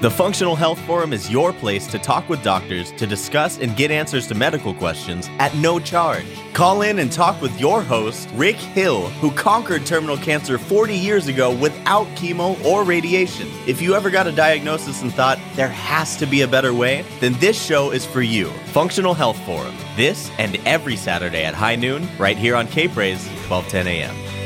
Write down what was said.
The Functional Health Forum is your place to talk with doctors to discuss and get answers to medical questions at no charge. Call in and talk with your host, Rick Hill, who conquered terminal cancer 40 years ago without chemo or radiation. If you ever got a diagnosis and thought there has to be a better way, then this show is for you. Functional Health Forum. This and every Saturday at high noon, right here on Cape 1210 a.m.